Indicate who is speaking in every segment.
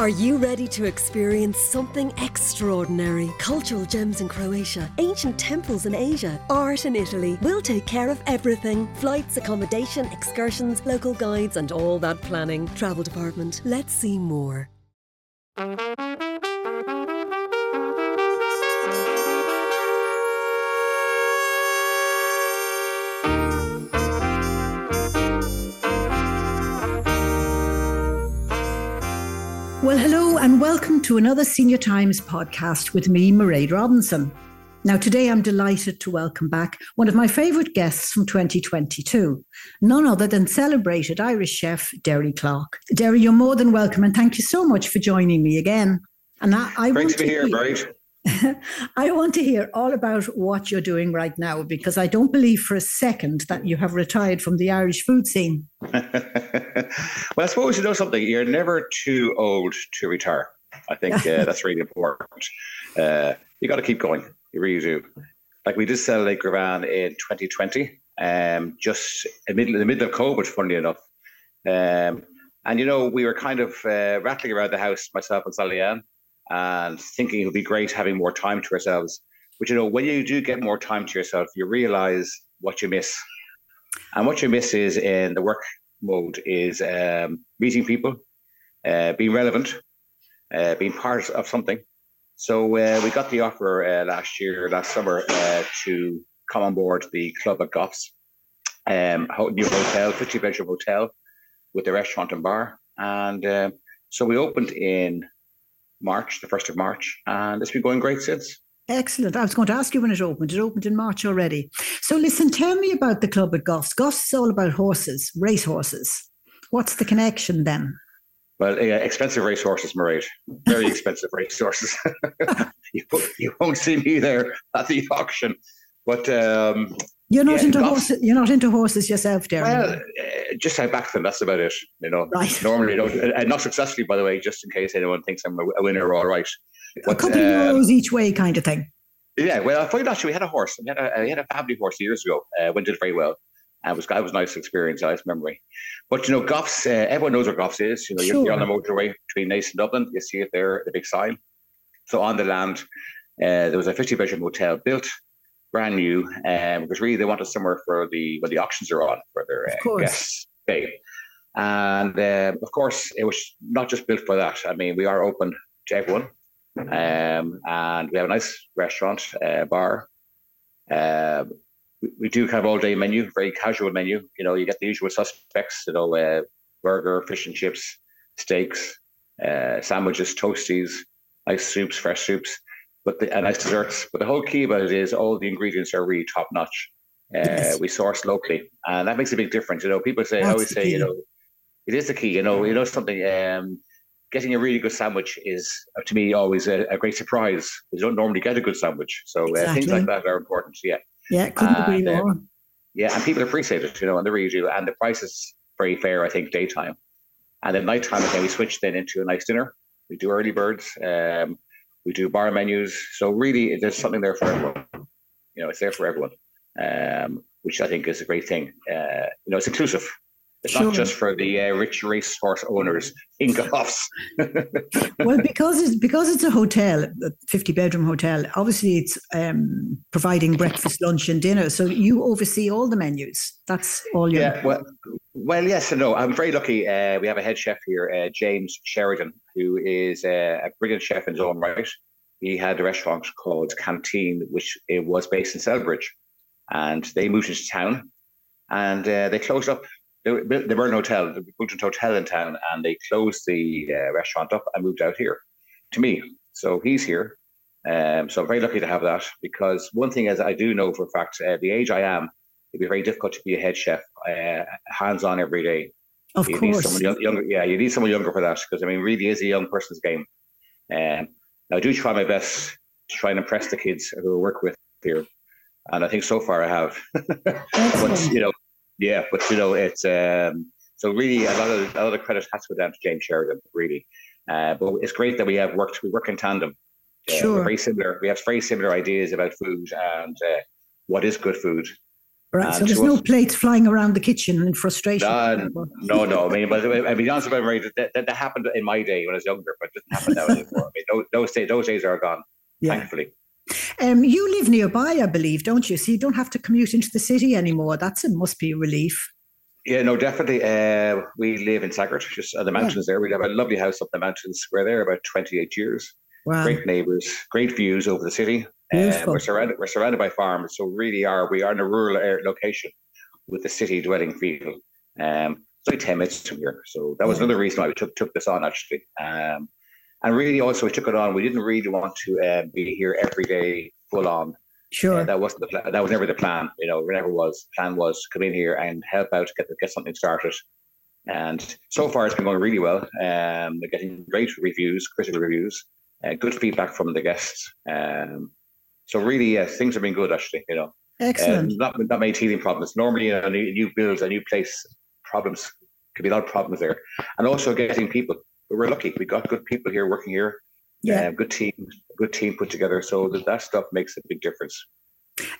Speaker 1: Are you ready to experience something extraordinary? Cultural gems in Croatia, ancient temples in Asia, art in Italy. We'll take care of everything flights, accommodation, excursions, local guides, and all that planning. Travel department, let's see more.
Speaker 2: And welcome to another Senior Times podcast with me, Mairead Robinson. Now, today I'm delighted to welcome back one of my favourite guests from 2022, none other than celebrated Irish chef Derry Clarke. Derry, you're more than welcome and thank you so much for joining me again.
Speaker 3: And I, I Great to be here, Mairead.
Speaker 2: I want to hear all about what you're doing right now because I don't believe for a second that you have retired from the Irish food scene.
Speaker 3: well, I suppose you know something. You're never too old to retire. I think uh, that's really important. Uh, you got to keep going. You really do. Like we did sell L'Écrivain in 2020, um, just in, middle, in the middle of COVID, funnily enough. Um, and you know, we were kind of uh, rattling around the house, myself and Sally Ann, and thinking it would be great having more time to ourselves. But you know, when you do get more time to yourself, you realize what you miss. And what you miss is in the work mode is um, meeting people, uh, being relevant, uh, being part of something. So uh, we got the offer uh, last year, last summer, uh, to come on board the club at Goffs, um, new hotel, 50 bedroom hotel with the restaurant and bar. And um, so we opened in March, the 1st of March, and it's been going great since.
Speaker 2: Excellent. I was going to ask you when it opened. It opened in March already. So, listen, tell me about the club at Goffs. Goffs is all about horses, race horses. What's the connection then?
Speaker 3: Well, yeah, expensive race horses, Mairead. Very expensive race horses. you, you won't see me there at the auction. But um,
Speaker 2: you're not yeah, into horses. You're not into horses yourself, Derry.
Speaker 3: Well, uh, just I back them. That's about it. You know, right. normally don't, and not successfully, by the way. Just in case anyone thinks I'm a winner, all right.
Speaker 2: But, a couple of uh, euros each way, kind of thing.
Speaker 3: Yeah, well, I find actually we had a horse. We had a, we had a family horse years ago. Uh, went did very well. And it was it was a nice experience, nice memory. But you know, Goffs. Uh, everyone knows where Goffs is. You know, sure. you're, on the motorway between Naas and Dublin. You see it there, the big sign. So on the land, uh, there was a 50 bedroom hotel built brand new, um, because really they want wanted somewhere for the when the auctions are on for their uh, guests stay. And uh, of course, it was not just built for that. I mean, we are open to everyone, um, and we have a nice restaurant, uh, bar. Uh, we, we, do have all day menu, very casual menu. You know, you get the usual suspects. You know, uh, burger, fish and chips, steaks, uh, sandwiches, toasties, nice soups, fresh soups but the, and nice desserts. But the whole key about it is all the ingredients are really top notch. Uh, yes. We source locally, and that makes a big difference. You know, people say, That's I always say, key. you know, it is the key. You know, you know something. Um, getting a really good sandwich is, uh, to me, always a, a, great surprise. You don't normally get a good sandwich, so exactly. uh, things like that are important. Yeah,
Speaker 2: yeah, couldn't agree uh, more.
Speaker 3: yeah, and people appreciate it, you know, and they really do. And the price is very fair, I think, daytime. And then nighttime, again, we switch then into a nice dinner. We do early birds. Um, we do bar menus. So really, there's something there for everyone. You know, it's there for everyone, um, which I think is a great thing. Uh, you know, it's inclusive. It's sure. not just for the uh, rich racehorse owners in Goffs.
Speaker 2: well, because it's because it's a hotel, a fifty bedroom hotel. Obviously, it's um, providing breakfast, lunch, and dinner. So you oversee all the menus. That's all. you
Speaker 3: Yeah. Well, well, yes and no. I'm very lucky. Uh, we have a head chef here, uh, James Sheridan, who is uh, a brilliant chef in his own right. He had a restaurant called Canteen, which it was based in Celbridge, and they moved into town, and uh, they closed up they were, an hotel, into a hotel in town, and they closed the uh, restaurant up and moved out here to me. So he's here. Um, so I'm very lucky to have that because one thing is I do know for a fact, uh, the age I am, it'd be very difficult to be a head chef, uh, hands on every day.
Speaker 2: Of
Speaker 3: you
Speaker 2: course.
Speaker 3: Need someone young, younger, yeah, you need someone younger for that because I mean, really is a young person's game. Um, I do try my best to try and impress the kids who I work with here, and I think so far I have. but you know, yeah, but you know, it's um, so really a lot of a lot of credit has to go down to James Sheridan, really. Uh, but it's great that we have worked. We work in tandem.
Speaker 2: Uh, sure.
Speaker 3: very similar. We have very similar ideas about food and uh, what is good food.
Speaker 2: Right. so there's no plates flying around the kitchen in frustration.
Speaker 3: Uh, no, no. I mean, but I mean, honest about it, that, that, that, happened in my day when I was younger, but it doesn't happen now anymore. I mean, those, those, days, those days are gone, yeah. thankfully.
Speaker 2: Um, you live nearby, I believe, don't you? So you don't have to commute into the city anymore. That's it must be a relief.
Speaker 3: Yeah, no, definitely. Uh, we live in Sagart, just at the mountains yeah. there. We have a lovely house up the mountains. We're there about 28 years. Wow. Great neighbours, great views over the city. Uh, we're surrounded. We're surrounded by farms, so really are we are in a rural location with the city dwelling feel. Um, it's like ten minutes from here, so that was another reason why we took took this on actually. Um, and really, also we took it on. We didn't really want to uh, be here every day, full on.
Speaker 2: Sure.
Speaker 3: Uh, that wasn't the plan. That was never the plan. You know, never was. The plan was to come in here and help out get get something started. And so far, it's been going really well. Um, we're getting great reviews, critical reviews, uh, good feedback from the guests. Um, so really, yes, things have been good actually. You know,
Speaker 2: excellent.
Speaker 3: Um, not not many teething problems. Normally, you know, a new, new builds, a new place, problems could be a lot of problems there, and also getting people. But we're lucky. We got good people here working here. Yeah, uh, good team, good team put together. So that that stuff makes a big difference.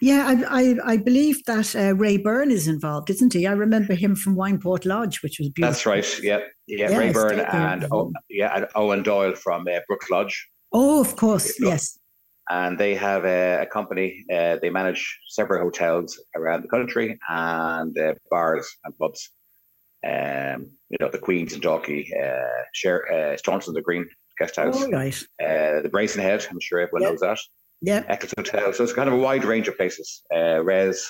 Speaker 2: Yeah, I, I, I believe that uh, Ray Byrne is involved, isn't he? I remember him from Wineport Lodge, which was beautiful.
Speaker 3: That's right. Yeah, yeah, yeah Ray Byrne and yeah, and Owen Doyle from uh, Brook Lodge.
Speaker 2: Oh, of course, yes
Speaker 3: and they have a, a company. Uh, they manage several hotels around the country and uh, bars and pubs. Um, you know, the Queens and Dalkey, uh, share, uh, Staunton the Green Guest House,
Speaker 2: oh, nice.
Speaker 3: uh, the Brazenhead. I'm sure everyone yep. knows that.
Speaker 2: Yeah,
Speaker 3: Eccles Hotel. So it's kind of a wide range of places. Uh, Res,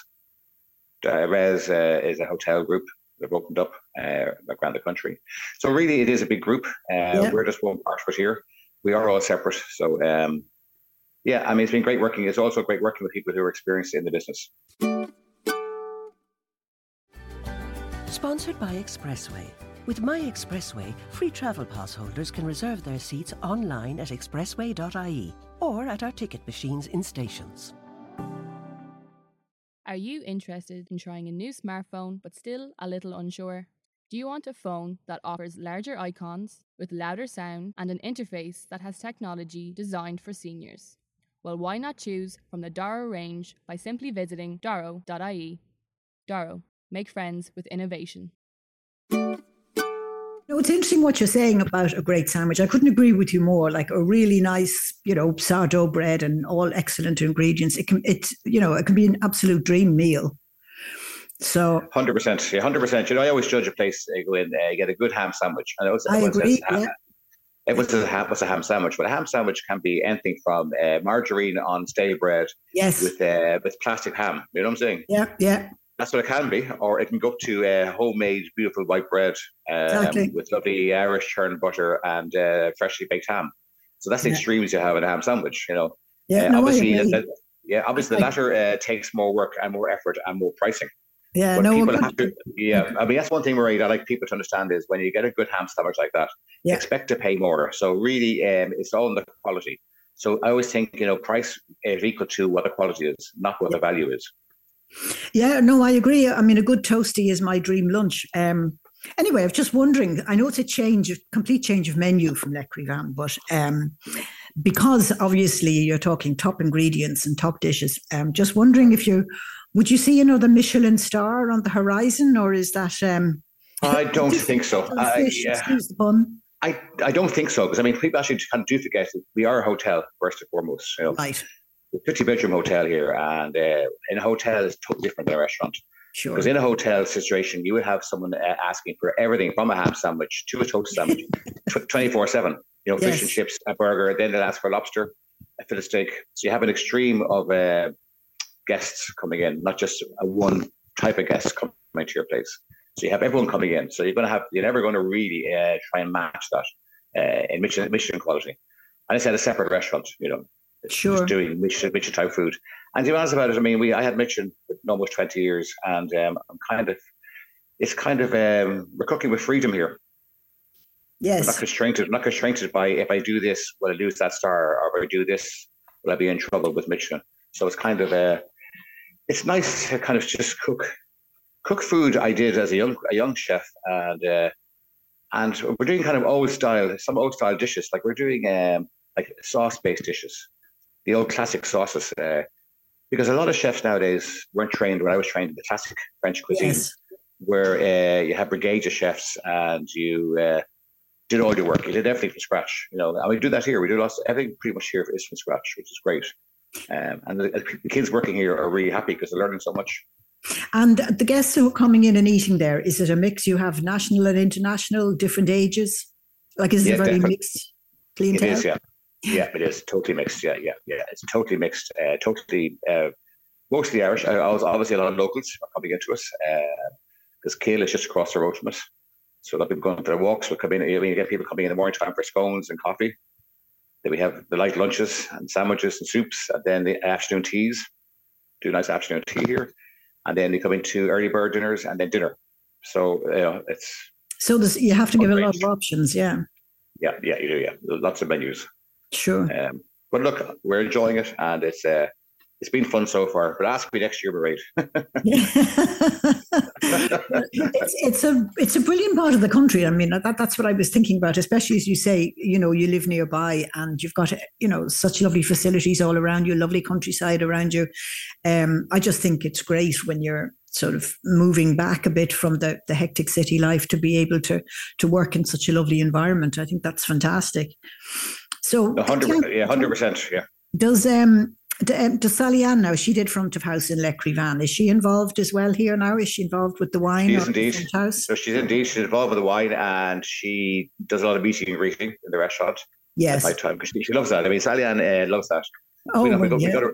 Speaker 3: uh, Res uh, is a hotel group. They've opened up uh, around the country. So really, it is a big group. Uh, yeah. We're just one part of it here. We are all separate. So um, yeah, I mean, it's been great working. It's also great working with people who are experienced in the business.
Speaker 4: Sponsored by Expressway. With My Expressway, free travel pass holders can reserve their seats online at expressway.ie or at our ticket machines in stations.
Speaker 5: Are you interested in trying a new smartphone but still a little unsure? Do you want a phone that offers larger icons with louder sound and an interface that has technology designed for seniors? Well, why not choose from the Doro range by simply visiting doro.ie? Doro, make friends with innovation.
Speaker 2: No, it's interesting what you're saying about a great sandwich. I couldn't agree with you more. Like a really nice, you know, sourdough bread and all excellent ingredients. It can, it's, you know, it can be an absolute dream meal. So,
Speaker 3: hundred percent, yeah, hundred percent. You know, I always judge a place. I go in, uh, get a good ham sandwich,
Speaker 2: and I, was, I agree. yeah.
Speaker 3: It was a ham, was a ham sandwich, but a ham sandwich can be anything from uh, margarine on stale bread,
Speaker 2: yes,
Speaker 3: with uh, with plastic ham. You know what I'm saying?
Speaker 2: Yeah, yeah.
Speaker 3: That's what it can be, or it can go up to uh, homemade, beautiful white bread um, exactly. with lovely Irish churned butter and uh, freshly baked ham. So that's the yeah. extremes you have in a ham sandwich. You know,
Speaker 2: yeah, uh, no,
Speaker 3: obviously, the, yeah, obviously the latter uh, takes more work and more effort and more pricing.
Speaker 2: Yeah, but no,
Speaker 3: people have to. Yeah, I mean that's one thing, Marie. I like people to understand is when you get a good ham sandwich like that, yeah. expect to pay more. So really, um, it's all in the quality. So I always think you know price is equal to what the quality is, not what the value is.
Speaker 2: Yeah, no, I agree. I mean, a good toasty is my dream lunch. Um, anyway, I was just wondering. I know it's a change, a complete change of menu from Le L'Écrivain, but um, because obviously you're talking top ingredients and top dishes, um, just wondering if you would you see another Michelin star on the horizon, or is that? Um,
Speaker 3: I don't think so. I, yeah. Excuse the pun. I, I don't think so because I mean people actually kind of do forget that we are a hotel first and foremost. You know,
Speaker 2: right.
Speaker 3: 50 bedroom hotel here, and uh, in a hotel is totally different than a restaurant.
Speaker 2: Sure.
Speaker 3: Because in a hotel situation, you would have someone uh, asking for everything from a ham sandwich to a toast sandwich, 24 7. You know, yes. fish and chips, a burger, then they'll ask for lobster, a fillet steak. So you have an extreme of uh, guests coming in, not just a one type of guest coming to your place. So you have everyone coming in. So you're going to have, you're never going to really uh, try and match that uh, in Michelin, Michelin quality. And it's at a separate restaurant, you know,
Speaker 2: sure.
Speaker 3: doing Michelin, Michelin type food. And to be honest about it, I mean, we I had Michelin for almost 20 years, and um, I'm kind of, it's kind of, um, we're cooking with freedom here.
Speaker 2: Yes.
Speaker 3: We're not constrained, not constrained by if I do this, will I lose that star, or if I do this, will I be in trouble with Michelin? So it's kind of a, it's nice to kind of just cook cook food. I did as a young a young chef, and uh, and we're doing kind of old style, some old style dishes. Like we're doing um, like sauce based dishes, the old classic sauces. Uh, because a lot of chefs nowadays weren't trained when I was trained in the classic French cuisine, yes. where uh, you have brigade of chefs and you uh, did all your work. You did everything from scratch. You know, and we do that here. We do lots. Everything pretty much here is from scratch, which is great. Um, and the, the, kids working here are really happy because they're learning so much.
Speaker 2: And the guests who are coming in and eating there, is it a mix? You have national and international, different ages? Like, is it yeah, very definitely. mixed clientele?
Speaker 3: It is, yeah. Yeah, it is totally mixed. Yeah, yeah, yeah. It's totally mixed. Uh, totally, uh, mostly Irish. I was obviously, a lot of locals are coming into us because uh, Kill is just across the road from us. So a lot of people going for their walks will come in. I mean, you get people coming in the morning time for scones and coffee. Then we have the light lunches and sandwiches and soups, and then the afternoon teas. Do a nice afternoon tea here, and then they come into early bird dinners and then dinner. So you know, it's
Speaker 2: so this, you have to give a lot of options. Yeah.
Speaker 3: Yeah, yeah, you do. Yeah, lots of menus.
Speaker 2: Sure.
Speaker 3: Um, but look, we're enjoying it, and it's uh, it's been fun so far. But ask me next year, we're right.
Speaker 2: it's, it's a it's a brilliant part of the country. I mean, that, that's what I was thinking about, especially as you say, you know, you live nearby and you've got you know such lovely facilities all around you, lovely countryside around you. Um, I just think it's great when you're sort of moving back a bit from the, the hectic city life to be able to to work in such a lovely environment. I think that's fantastic. So,
Speaker 3: 100%, yeah, 100%, yeah.
Speaker 2: Does um, does Sally Ann now? She did front of house in L'Écrivain. Is she involved as well here now? Is she involved with the wine?
Speaker 3: She is indeed. House? So she's indeed. She's involved with the wine, and she does a lot of meeting and greeting in the restaurant.
Speaker 2: Yes,
Speaker 3: at time because she, she, loves that. I mean, Sally Ann uh, loves that.
Speaker 2: Oh, we, we, got,
Speaker 3: yeah. we got a,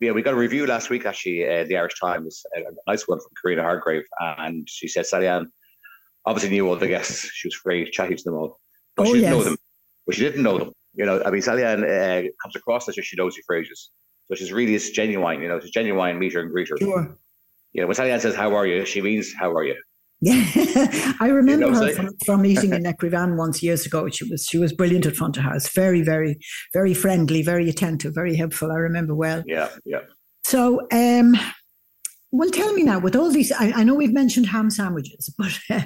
Speaker 3: yeah, we got a review last week actually. Uh, the Irish Times, a, a nice one from Corinna Hardgrave, and she said Sally Ann obviously knew all the guests. She was very chatty to them all, but oh, she didn't yes. know them. But she didn't know them. You know, I mean, Sally Ann uh, comes across as if she knows you for ages. So she's really is genuine, you know, it's genuine meter and greeter.
Speaker 2: Sure.
Speaker 3: You know, when Sally Ann says, How are you? She means, How are you?
Speaker 2: Yeah, I remember you know her from, from, meeting in L'Écrivain once years ago. She was she was brilliant at front of house, very very very friendly, very attentive, very helpful. I remember well.
Speaker 3: Yeah, yeah.
Speaker 2: So, um, well, tell me now, with all these, I, I know we've mentioned ham sandwiches, but uh,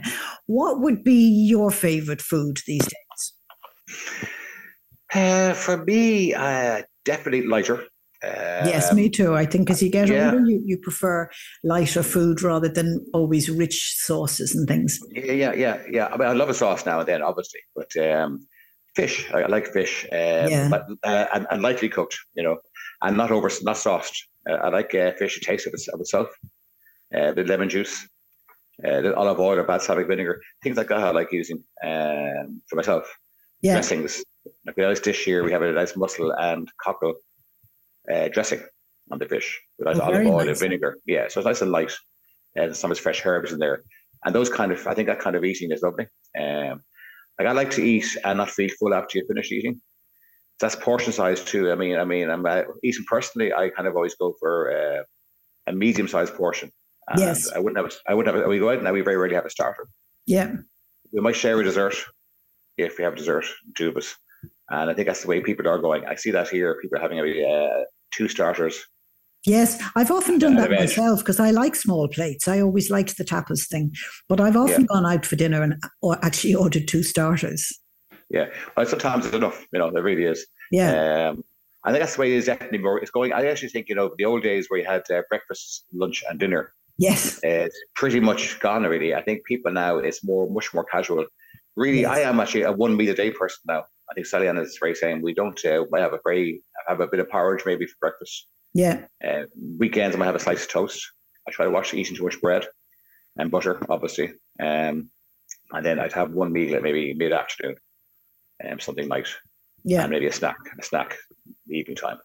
Speaker 2: what would be your favorite food these days?
Speaker 3: Uh, for me, uh, definitely lighter.
Speaker 2: Um, yes, me too. I think as you get yeah. older, you, you prefer lighter food rather than always rich sauces and things.
Speaker 3: Yeah, yeah, yeah. yeah. I mean, I love a sauce now and then, obviously, but um, fish. I, like fish, um, yeah. but uh, and, and, lightly cooked, you know, and not over, not soft. Uh, I like uh, fish to taste of, of itself. Uh, the lemon juice, uh, the olive oil or balsamic vinegar, things like that. I like using um, for myself.
Speaker 2: Yeah.
Speaker 3: Dressings. Like a nice dish here, we have a nice mussel and cockle uh, dressing on the fish with oh, olive oil nice. and vinegar. Yeah, so it's nice and light, and some of the fresh herbs in there. And those kind of, I think that kind of eating is lovely. Um, like I like to eat and not feel full after you finish eating. That's portion size too. I mean, I mean, I'm uh, eating personally. I kind of always go for uh, a medium sized portion.
Speaker 2: And yes.
Speaker 3: I wouldn't have. A, I wouldn't have. A, we go out now. We very rarely have a starter.
Speaker 2: Yeah.
Speaker 3: We might share a dessert if we have dessert, two of us. And I think that's the way people are going. I see that here. People are having a uh, two starters.
Speaker 2: Yes, I've often done that myself because I like small plates. I always liked the tapas thing, but I've often yeah. gone out for dinner and or actually ordered two starters.
Speaker 3: Yeah, well, sometimes it's enough. You know, there really is.
Speaker 2: Yeah.
Speaker 3: Um, I think that's the way it is anymore. It's going. I actually think you know the old days where you had uh, breakfast, lunch, and dinner.
Speaker 2: Yes,
Speaker 3: uh, it's pretty much gone already. I think people now it's more much more casual. Really, yes. I am actually a one meal a day person now. I think Sally Ann is very saying we don't. Uh, I have a very have a bit of porridge maybe for breakfast.
Speaker 2: Yeah.
Speaker 3: Uh, weekends I might have a slice of toast. I try to watch eating too much bread and butter, obviously. Um, and then I'd have one meal at maybe mid afternoon, um, something light.
Speaker 2: Yeah.
Speaker 3: And maybe a snack, a snack evening time.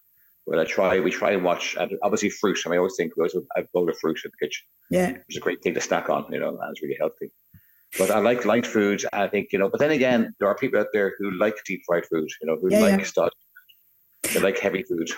Speaker 3: But I try, we try and watch, and obviously fruit. I mean, I always think we always have a bowl of fruit in the kitchen.
Speaker 2: Yeah.
Speaker 3: It's a great thing to snack on, you know, and it's really healthy. But I like light food. I think, you know, but then again, there are people out there who like deep fried food, you know, who yeah, like yeah. stuff. They like heavy food.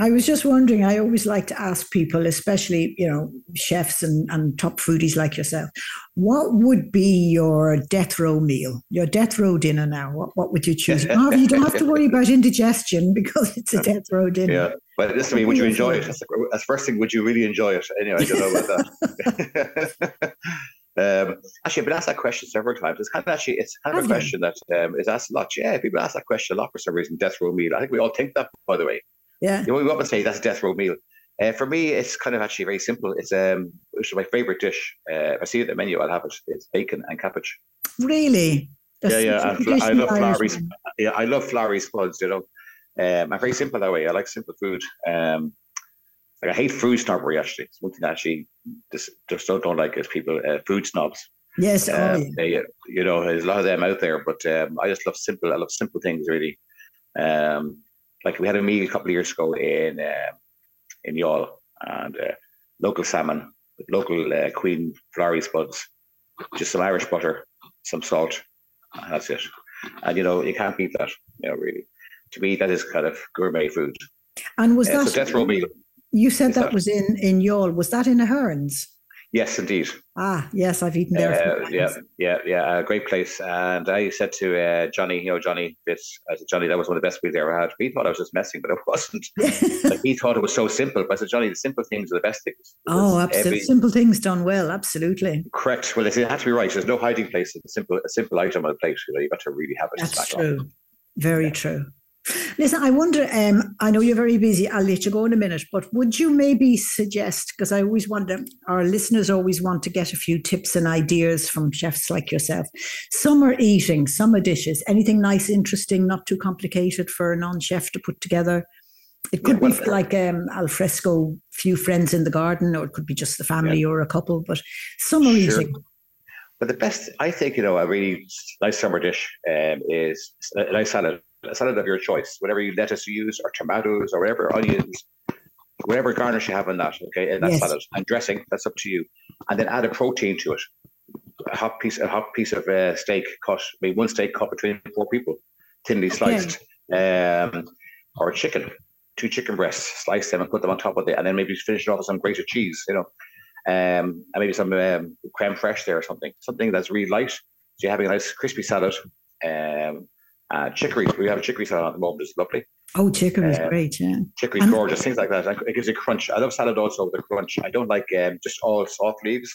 Speaker 2: I was just wondering, I always like to ask people, especially, you know, chefs and, and top foodies like yourself, what would be your death row meal, your death row dinner now? What, what would you choose? you, don't have, you don't have to worry about indigestion because it's a death row dinner.
Speaker 3: Yeah, but listen to me, would you enjoy it? That's the first thing, would you really enjoy it? Anyway, I don't know about that. Um, actually, I've been asked that question several times. It's kind of actually, it's kind of a question that um, is asked a lot. Yeah, people ask that question a lot for some reason. Death row meal. I think we all think that, by the way.
Speaker 2: Yeah.
Speaker 3: You know, we often say that's a death row meal. Uh, for me, it's kind of actually very simple. It's um, it's my favorite dish. Uh, if I see it in the menu, I'll have it. It's bacon and cabbage.
Speaker 2: Really?
Speaker 3: That's yeah, yeah. And I love Flowry's. Yeah, I love Flowry's spuds. You know, um, I'm very simple that way. I like simple food. Um, like I hate food snobbery. Actually, it's one thing I actually just just don't, don't like is people uh, food snobs.
Speaker 2: Yes,
Speaker 3: um, oh, yeah. they, you know, there's a lot of them out there, but um, I just love simple. I love simple things really. Um, like we had a meal a couple of years ago in uh, in Youghal and uh, local salmon local uh, Queen Flowry spuds, just some Irish butter, some salt, and that's it. And you know, you can't beat that. You know, really. To me, that is kind of gourmet food.
Speaker 2: And was uh, that
Speaker 3: so death row meal?
Speaker 2: You said that, that, was in in Youghal. Was that in Aherne's?
Speaker 3: Yes, indeed.
Speaker 2: Ah, yes, I've eaten there.
Speaker 3: Uh, yeah, yeah, yeah. A great place. And I said to uh, Johnny, you know, Johnny, this, I said, Johnny, that was one of the best meals I ever had. He thought I was just messing, but it wasn't. like, he thought it was so simple. But I said, Johnny, the simple things are the best things.
Speaker 2: Oh, absolutely. Every, simple things done well. Absolutely.
Speaker 3: Correct. Well, it had to be right. There's no hiding place in a simple, a simple item on the plate. You know, you've got to really have it.
Speaker 2: That's true. On. Very yeah. true. Listen, I wonder, um, I know you're very busy. I'll let you go in a minute, but would you maybe suggest, because I always wonder, our listeners always want to get a few tips and ideas from chefs like yourself. Summer eating, summer dishes, anything nice, interesting, not too complicated for a non chef to put together. It could yeah, well, be like um, al fresco, few friends in the garden, or it could be just the family yeah. or a couple, but summer sure. eating.
Speaker 3: But the best, I think, you know, a really nice summer dish um, is a nice salad a salad of your choice, whatever you lettuce you use or tomatoes or whatever onions, whatever garnish you have in that, okay, in that yes. salad and dressing, that's up to you. And then add a protein to it. A hot piece, a hot piece of uh, steak cut, I mean, one steak cut between four people, thinly sliced, okay. um, or chicken, two chicken breasts, slice them and put them on top of it, and then maybe finish it off with some grated cheese, you know, um, and maybe some um, creme fraiche there or something, something that's really light. So you're having a nice crispy salad, um, uh, chicory, we have a chicory salad at the moment. It's lovely.
Speaker 2: Oh, chicory is um, great, yeah.
Speaker 3: Chicory's and gorgeous, things like that. It gives you crunch. I love salad also with the crunch. I don't like um, just all soft leaves.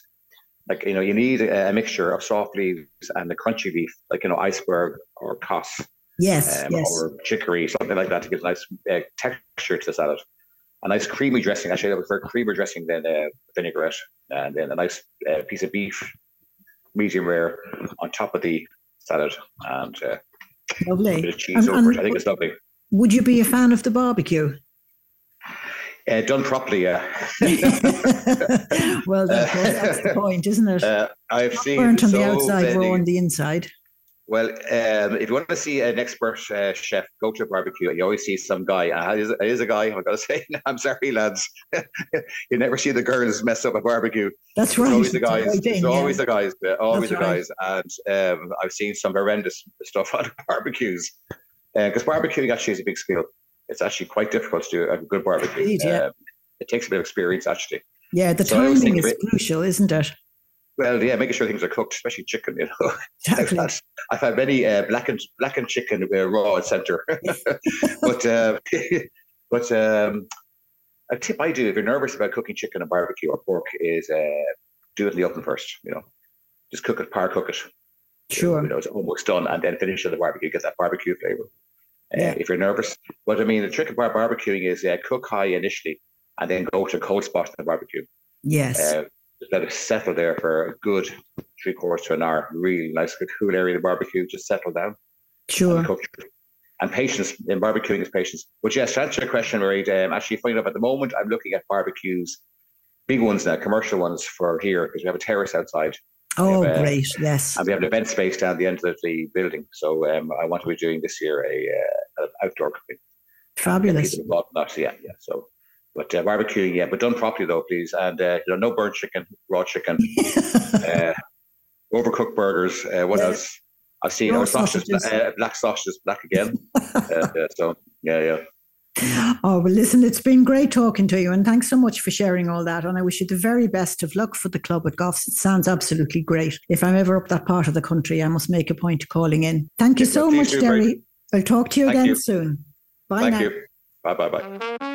Speaker 3: Like, you know, you need a, a, mixture of soft leaves and the crunchy leaf, like, you know, iceberg or cos.
Speaker 2: Yes, um, yes.
Speaker 3: Or chicory, something like that to give a nice uh, texture to the salad. A nice creamy dressing. Actually, I prefer creamer dressing than uh, vinaigrette. And then a nice uh, piece of beef, medium rare, on top of the salad. And uh,
Speaker 2: Lovely.
Speaker 3: A bit of cheese and, over and it. I think it's lovely.
Speaker 2: Would you be a fan of the barbecue?
Speaker 3: Uh, done properly, yeah.
Speaker 2: well, that's, that's the point, isn't it?
Speaker 3: Uh, I've seen
Speaker 2: burnt on so the outside, raw on the inside.
Speaker 3: Well, um, if you want to see an expert uh, chef go to a barbecue, you always see some guy. Uh, it is a guy. I've got to say, no, I'm sorry, lads. you never see the girls mess up a barbecue.
Speaker 2: That's right.
Speaker 3: It's always the guys. Right it's always the guys. Always That's the guys. Right. And um, I've seen some horrendous stuff on barbecues. Because uh, barbecuing actually is a big skill. It's actually quite difficult to do a good barbecue.
Speaker 2: Indeed, yeah. Um,
Speaker 3: it takes a bit of experience, actually.
Speaker 2: Yeah, the so timing is crucial, isn't it?
Speaker 3: Well, yeah, making sure things are cooked, especially chicken. You know, exactly. I've, had, I've had many uh, blackened blackened chicken uh, raw at centre, but uh, but um, a tip I do if you're nervous about cooking chicken and barbecue or pork is uh, do it in the oven first. You know, just cook it, par cook it.
Speaker 2: Sure.
Speaker 3: You know, it's almost done, and then finish on the barbecue. Get that barbecue flavor. Uh, yeah. if you're nervous, but I mean, the trick about barbecuing is uh, cook high initially, and then go to a cold spot in the barbecue.
Speaker 2: Yes.
Speaker 3: Let it settle there for a good three quarters to an hour. Really nice, good cool area of the barbecue. Just settle down.
Speaker 2: Sure.
Speaker 3: And, and patience in barbecuing is patience. But yes, to answer your question, Marie, um, actually, funny enough, at the moment, I'm looking at barbecues, big ones now, commercial ones for here, because we have a terrace outside.
Speaker 2: Oh,
Speaker 3: have,
Speaker 2: uh, great! Yes,
Speaker 3: and we have an event space down the end of the building. So um, I want to be doing this year a uh, outdoor cooking.
Speaker 2: Fabulous.
Speaker 3: Not, yeah, yeah. So but uh, barbecuing, yeah, but done properly though, please. And uh, you know, no burnt chicken, raw chicken, uh, overcooked burgers. Uh, what yeah. else? I've seen our sausages, uh, black sausages, black again. Uh, so yeah, yeah.
Speaker 2: Oh, well, listen, it's been great talking to you, and thanks so much for sharing all that. And I wish you the very best of luck for the club at Goffs. It sounds absolutely great. If I'm ever up that part of the country, I must make a point of calling in. Thank you so much, Derry. I'll talk to you Thank again you. soon. Bye
Speaker 3: Thank
Speaker 2: now.
Speaker 3: you. Bye bye bye.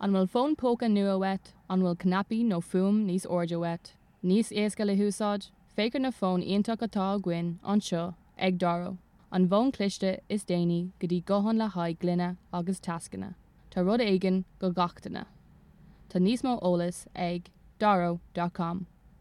Speaker 5: An bhfuil fón póca nua wet an bhfuil cnapi nó fum níos orde wet, níos éasca le húsáid, féidir na fón ionach atá gin anseo ag daró. An bhin cliste is déine go dtí gohan le haid glunne agus tascanna, Tá rud aigen go gachtainna. Tá níos mó ólas ag daró.com.